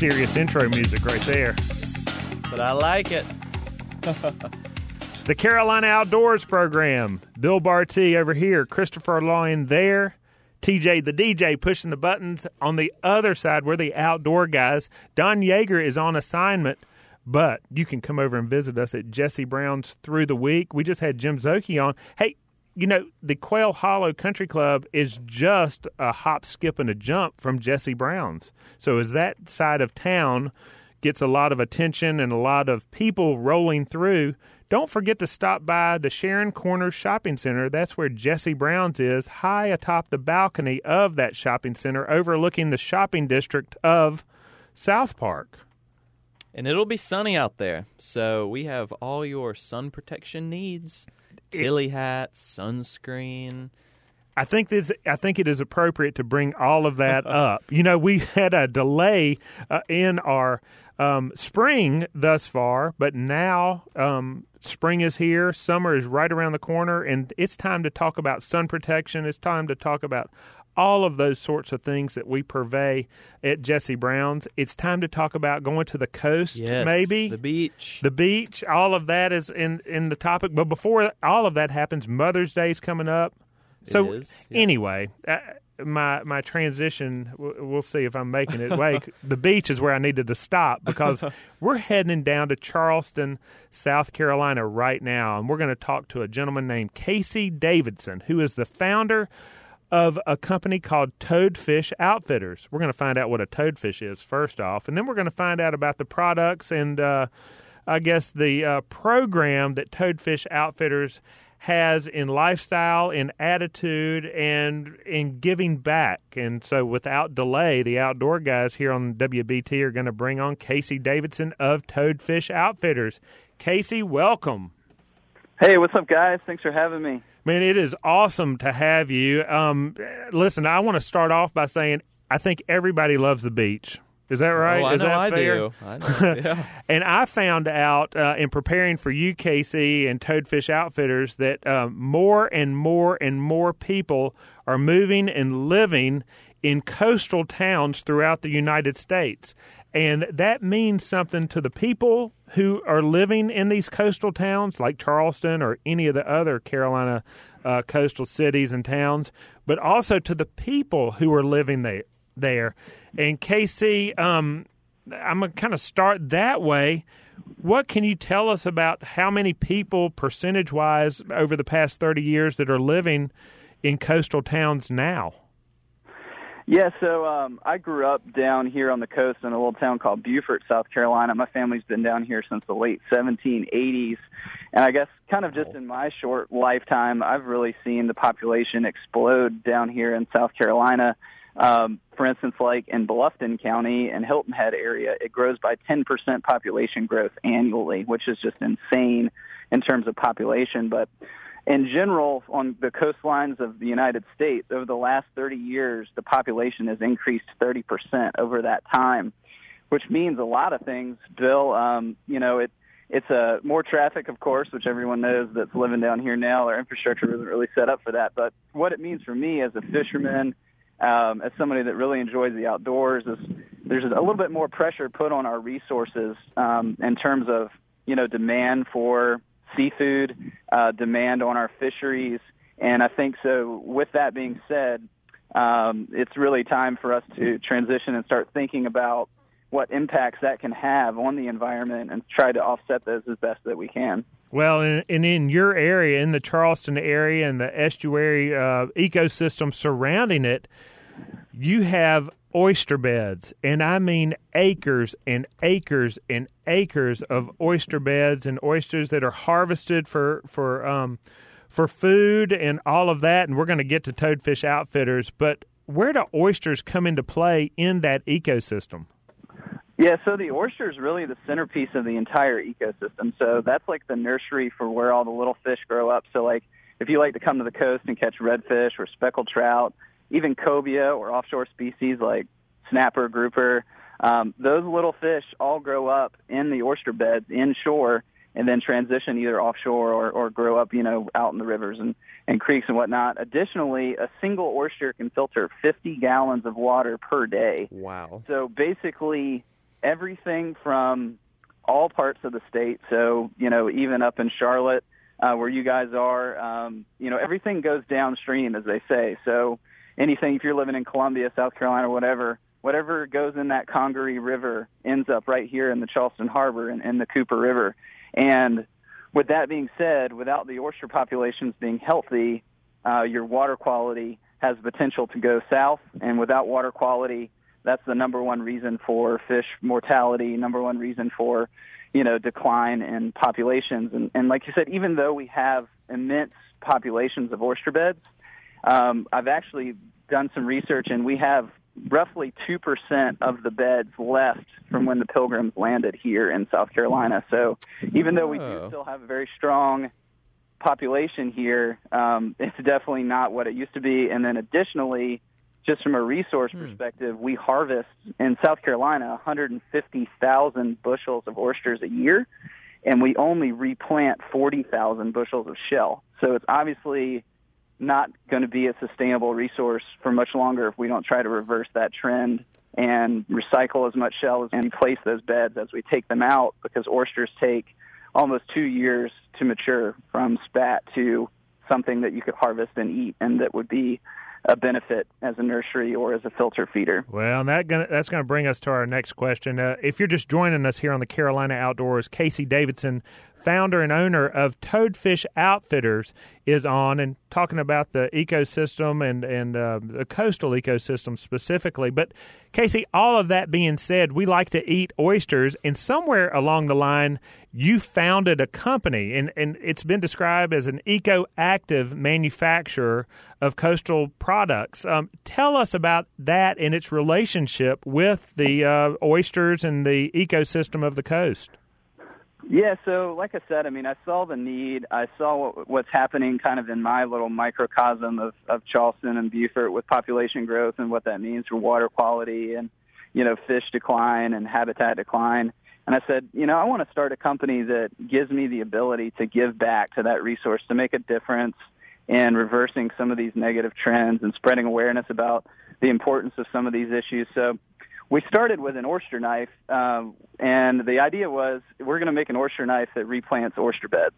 serious intro music right there. But I like it. the Carolina Outdoors program. Bill Barty over here, Christopher Loyan there. TJ the DJ pushing the buttons on the other side. We're the outdoor guys. Don Yeager is on assignment, but you can come over and visit us at Jesse Brown's through the week. We just had Jim Szoke on. Hey, you know, the Quail Hollow Country Club is just a hop, skip, and a jump from Jesse Brown's. So as that side of town gets a lot of attention and a lot of people rolling through, don't forget to stop by the Sharon Corners Shopping Center. That's where Jesse Brown's is, high atop the balcony of that shopping center, overlooking the shopping district of South Park. And it'll be sunny out there, so we have all your sun protection needs: Tilley hats, sunscreen. I think this. I think it is appropriate to bring all of that up. You know, we had a delay uh, in our um, spring thus far, but now um, spring is here. Summer is right around the corner, and it's time to talk about sun protection. It's time to talk about all of those sorts of things that we purvey at Jesse Brown's. It's time to talk about going to the coast, yes, maybe the beach. The beach. All of that is in in the topic. But before all of that happens, Mother's Day is coming up. So yeah. anyway, uh, my my transition. We'll see if I'm making it. Like the beach is where I needed to stop because we're heading down to Charleston, South Carolina right now, and we're going to talk to a gentleman named Casey Davidson, who is the founder of a company called Toadfish Outfitters. We're going to find out what a toadfish is first off, and then we're going to find out about the products and. Uh, I guess the uh, program that Toadfish Outfitters has in lifestyle, in attitude, and in giving back. And so, without delay, the outdoor guys here on WBT are going to bring on Casey Davidson of Toadfish Outfitters. Casey, welcome. Hey, what's up, guys? Thanks for having me. Man, it is awesome to have you. Um, listen, I want to start off by saying I think everybody loves the beach. Is that right? Oh, I Is know that I fair? do. I know, yeah. and I found out uh, in preparing for UKC and Toadfish Outfitters that um, more and more and more people are moving and living in coastal towns throughout the United States. And that means something to the people who are living in these coastal towns, like Charleston or any of the other Carolina uh, coastal cities and towns, but also to the people who are living there. There, and Casey, um, I'm gonna kind of start that way. What can you tell us about how many people, percentage wise, over the past 30 years that are living in coastal towns now? Yeah, so um, I grew up down here on the coast in a little town called Beaufort, South Carolina. My family's been down here since the late 1780s. And I guess kind of just in my short lifetime, I've really seen the population explode down here in South Carolina. Um, for instance, like in Bluffton County and Hilton Head area, it grows by 10% population growth annually, which is just insane in terms of population. But in general, on the coastlines of the United States, over the last 30 years, the population has increased 30% over that time, which means a lot of things. Bill, um, you know, it it's a uh, more traffic, of course, which everyone knows that's living down here now. Our infrastructure isn't really set up for that. But what it means for me as a fisherman, um, as somebody that really enjoys the outdoors, is there's a little bit more pressure put on our resources um, in terms of you know demand for seafood, uh, demand on our fisheries, and I think so. With that being said, um, it's really time for us to transition and start thinking about what impacts that can have on the environment and try to offset those as best that we can. Well, and, in your area, in the Charleston area and the estuary uh, ecosystem surrounding it, you have oyster beds, and I mean acres and acres and acres of oyster beds and oysters that are harvested for for um, for food and all of that. And we're going to get to Toadfish Outfitters, but where do oysters come into play in that ecosystem? Yeah, so the oyster is really the centerpiece of the entire ecosystem. So that's like the nursery for where all the little fish grow up. So like if you like to come to the coast and catch redfish or speckled trout, even cobia or offshore species like snapper, grouper, um, those little fish all grow up in the oyster beds inshore and then transition either offshore or, or grow up, you know, out in the rivers and, and creeks and whatnot. Additionally, a single oyster can filter 50 gallons of water per day. Wow. So basically, everything from all parts of the state. So, you know, even up in Charlotte, uh, where you guys are, um, you know, everything goes downstream, as they say. So, anything, if you're living in Columbia, South Carolina, whatever, whatever goes in that Congaree River ends up right here in the Charleston Harbor and in the Cooper River. And with that being said, without the oyster populations being healthy, uh, your water quality has potential to go south. And without water quality, that's the number one reason for fish mortality, number one reason for, you know, decline in populations. And, and like you said, even though we have immense populations of oyster beds, um, I've actually done some research, and we have roughly 2% of the beds left from when the pilgrims landed here in South Carolina. So even though we do still have a very strong population here, um, it's definitely not what it used to be. And then additionally, just from a resource hmm. perspective, we harvest in South Carolina 150,000 bushels of oysters a year, and we only replant 40,000 bushels of shell. So it's obviously not going to be a sustainable resource for much longer if we don't try to reverse that trend and recycle as much shell and replace those beds as we take them out because oysters take almost two years to mature from spat to something that you could harvest and eat and that would be a benefit as a nursery or as a filter feeder. Well, that gonna, that's going to bring us to our next question. Uh, if you're just joining us here on the Carolina Outdoors, Casey Davidson founder and owner of Toadfish Outfitters, is on and talking about the ecosystem and and uh, the coastal ecosystem specifically. But Casey, all of that being said, we like to eat oysters, and somewhere along the line, you founded a company, and and it's been described as an eco-active manufacturer of coastal products. Um, tell us about that and its relationship with the uh, oysters and the ecosystem of the coast. Yeah, so like I said, I mean, I saw the need. I saw what, what's happening kind of in my little microcosm of, of Charleston and Beaufort with population growth and what that means for water quality and, you know, fish decline and habitat decline. And I said, you know, I want to start a company that gives me the ability to give back to that resource, to make a difference in reversing some of these negative trends and spreading awareness about the importance of some of these issues. So we started with an oyster knife, um, and the idea was we're going to make an oyster knife that replants oyster beds.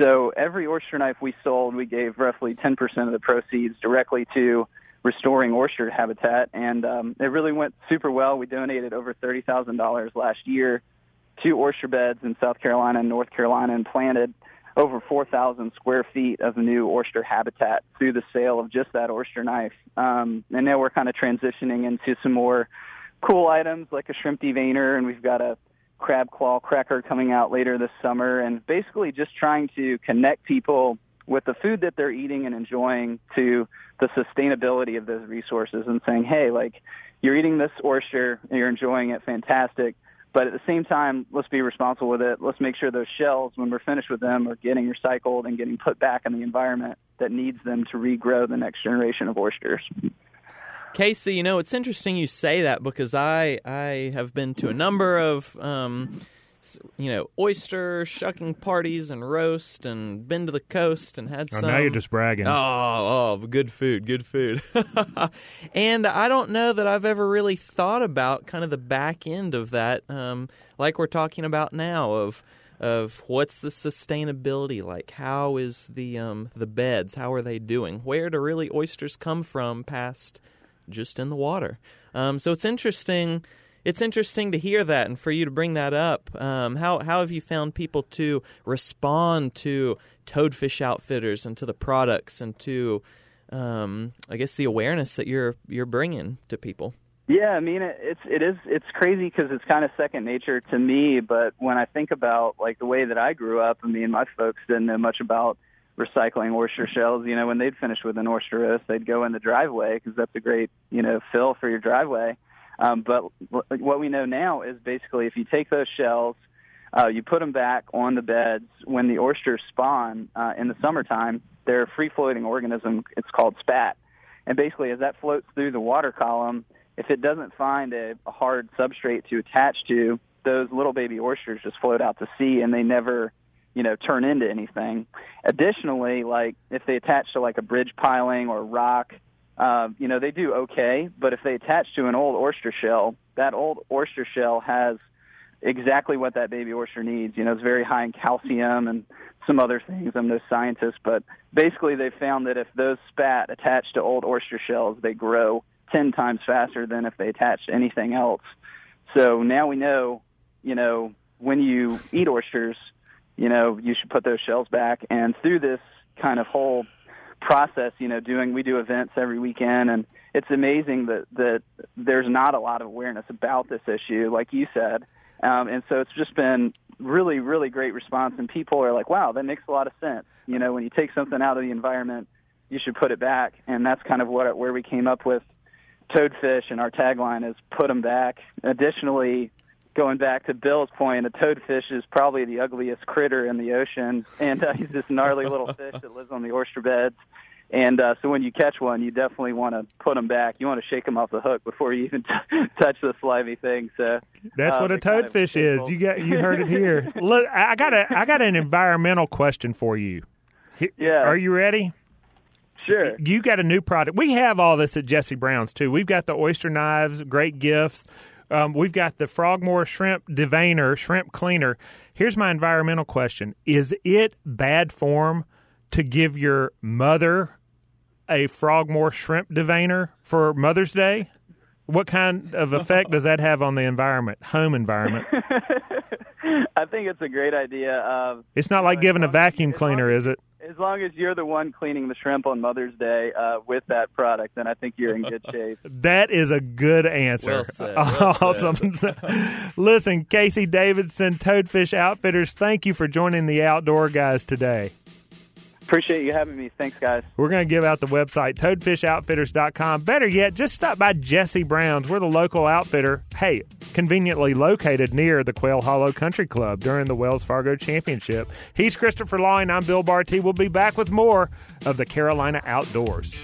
So every oyster knife we sold, we gave roughly 10% of the proceeds directly to restoring oyster habitat, and um, it really went super well. We donated over $30,000 last year to oyster beds in South Carolina and North Carolina, and planted over 4,000 square feet of new oyster habitat through the sale of just that oyster knife. Um, and now we're kind of transitioning into some more cool items like a shrimp deveiner, and we've got a crab claw cracker coming out later this summer, and basically just trying to connect people with the food that they're eating and enjoying to the sustainability of those resources and saying, hey, like you're eating this oyster and you're enjoying it, fantastic. But at the same time, let's be responsible with it. Let's make sure those shells, when we're finished with them, are getting recycled and getting put back in the environment that needs them to regrow the next generation of oysters. Casey, you know it's interesting you say that because I I have been to a number of um, you know oyster shucking parties and roast and been to the coast and had oh, some. Now you're just bragging. Oh, oh, good food, good food. and I don't know that I've ever really thought about kind of the back end of that, um, like we're talking about now of of what's the sustainability like? How is the um, the beds? How are they doing? Where do really oysters come from past just in the water. Um, so it's interesting. It's interesting to hear that and for you to bring that up. Um, how how have you found people to respond to Toadfish Outfitters and to the products and to, um, I guess, the awareness that you're you're bringing to people? Yeah, I mean it, it's it is it's crazy because it's kind of second nature to me. But when I think about like the way that I grew up, I mean my folks didn't know much about recycling oyster shells. You know, when they'd finish with an oyster roast, they'd go in the driveway because that's a great, you know, fill for your driveway. Um, but what we know now is basically if you take those shells, uh, you put them back on the beds when the oysters spawn uh, in the summertime. They're a free floating organism. It's called spat. And basically, as that floats through the water column, if it doesn't find a, a hard substrate to attach to, those little baby oysters just float out to sea and they never you know turn into anything additionally like if they attach to like a bridge piling or rock uh, you know, they do okay. But if they attach to an old oyster shell, that old oyster shell has exactly what that baby oyster needs. You know, it's very high in calcium and some other things. I'm no scientist, but basically they found that if those spat attach to old oyster shells, they grow 10 times faster than if they attach to anything else. So now we know, you know, when you eat oysters, you know, you should put those shells back. And through this kind of whole process, you know, doing we do events every weekend and it's amazing that that there's not a lot of awareness about this issue, like you said. Um, and so it's just been really, really great response, and people are like, "Wow, that makes a lot of sense." You know, when you take something out of the environment, you should put it back, and that's kind of what where we came up with toadfish, and our tagline is "Put them back." Additionally, going back to Bill's point, a toadfish is probably the ugliest critter in the ocean, and uh, he's this gnarly little fish that lives on the oyster beds. And uh, so when you catch one, you definitely want to put them back. You want to shake them off the hook before you even t- touch the slimy thing. So that's uh, what a toadfish kind of is. You got you heard it here. Look, I got a I got an environmental question for you. Yeah. Are you ready? Sure. You got a new product. We have all this at Jesse Brown's too. We've got the oyster knives, great gifts. Um, we've got the Frogmore Shrimp Deveiner, shrimp cleaner. Here's my environmental question: Is it bad form to give your mother a Frogmore Shrimp Deveiner for Mother's Day? What kind of effect does that have on the environment, home environment? I think it's a great idea. Um, It's not like giving a as long as- vacuum cleaner, is it? As long as you're the one cleaning the shrimp on Mother's Day uh, with that product, then I think you're in good shape. That is a good answer. Well said, well awesome. Listen, Casey Davidson, Toadfish Outfitters, thank you for joining the outdoor guys today. Appreciate you having me. Thanks, guys. We're going to give out the website, toadfishoutfitters.com. Better yet, just stop by Jesse Brown's. We're the local outfitter. Hey, conveniently located near the Quail Hollow Country Club during the Wells Fargo Championship. He's Christopher Line. I'm Bill Barty. We'll be back with more of the Carolina Outdoors.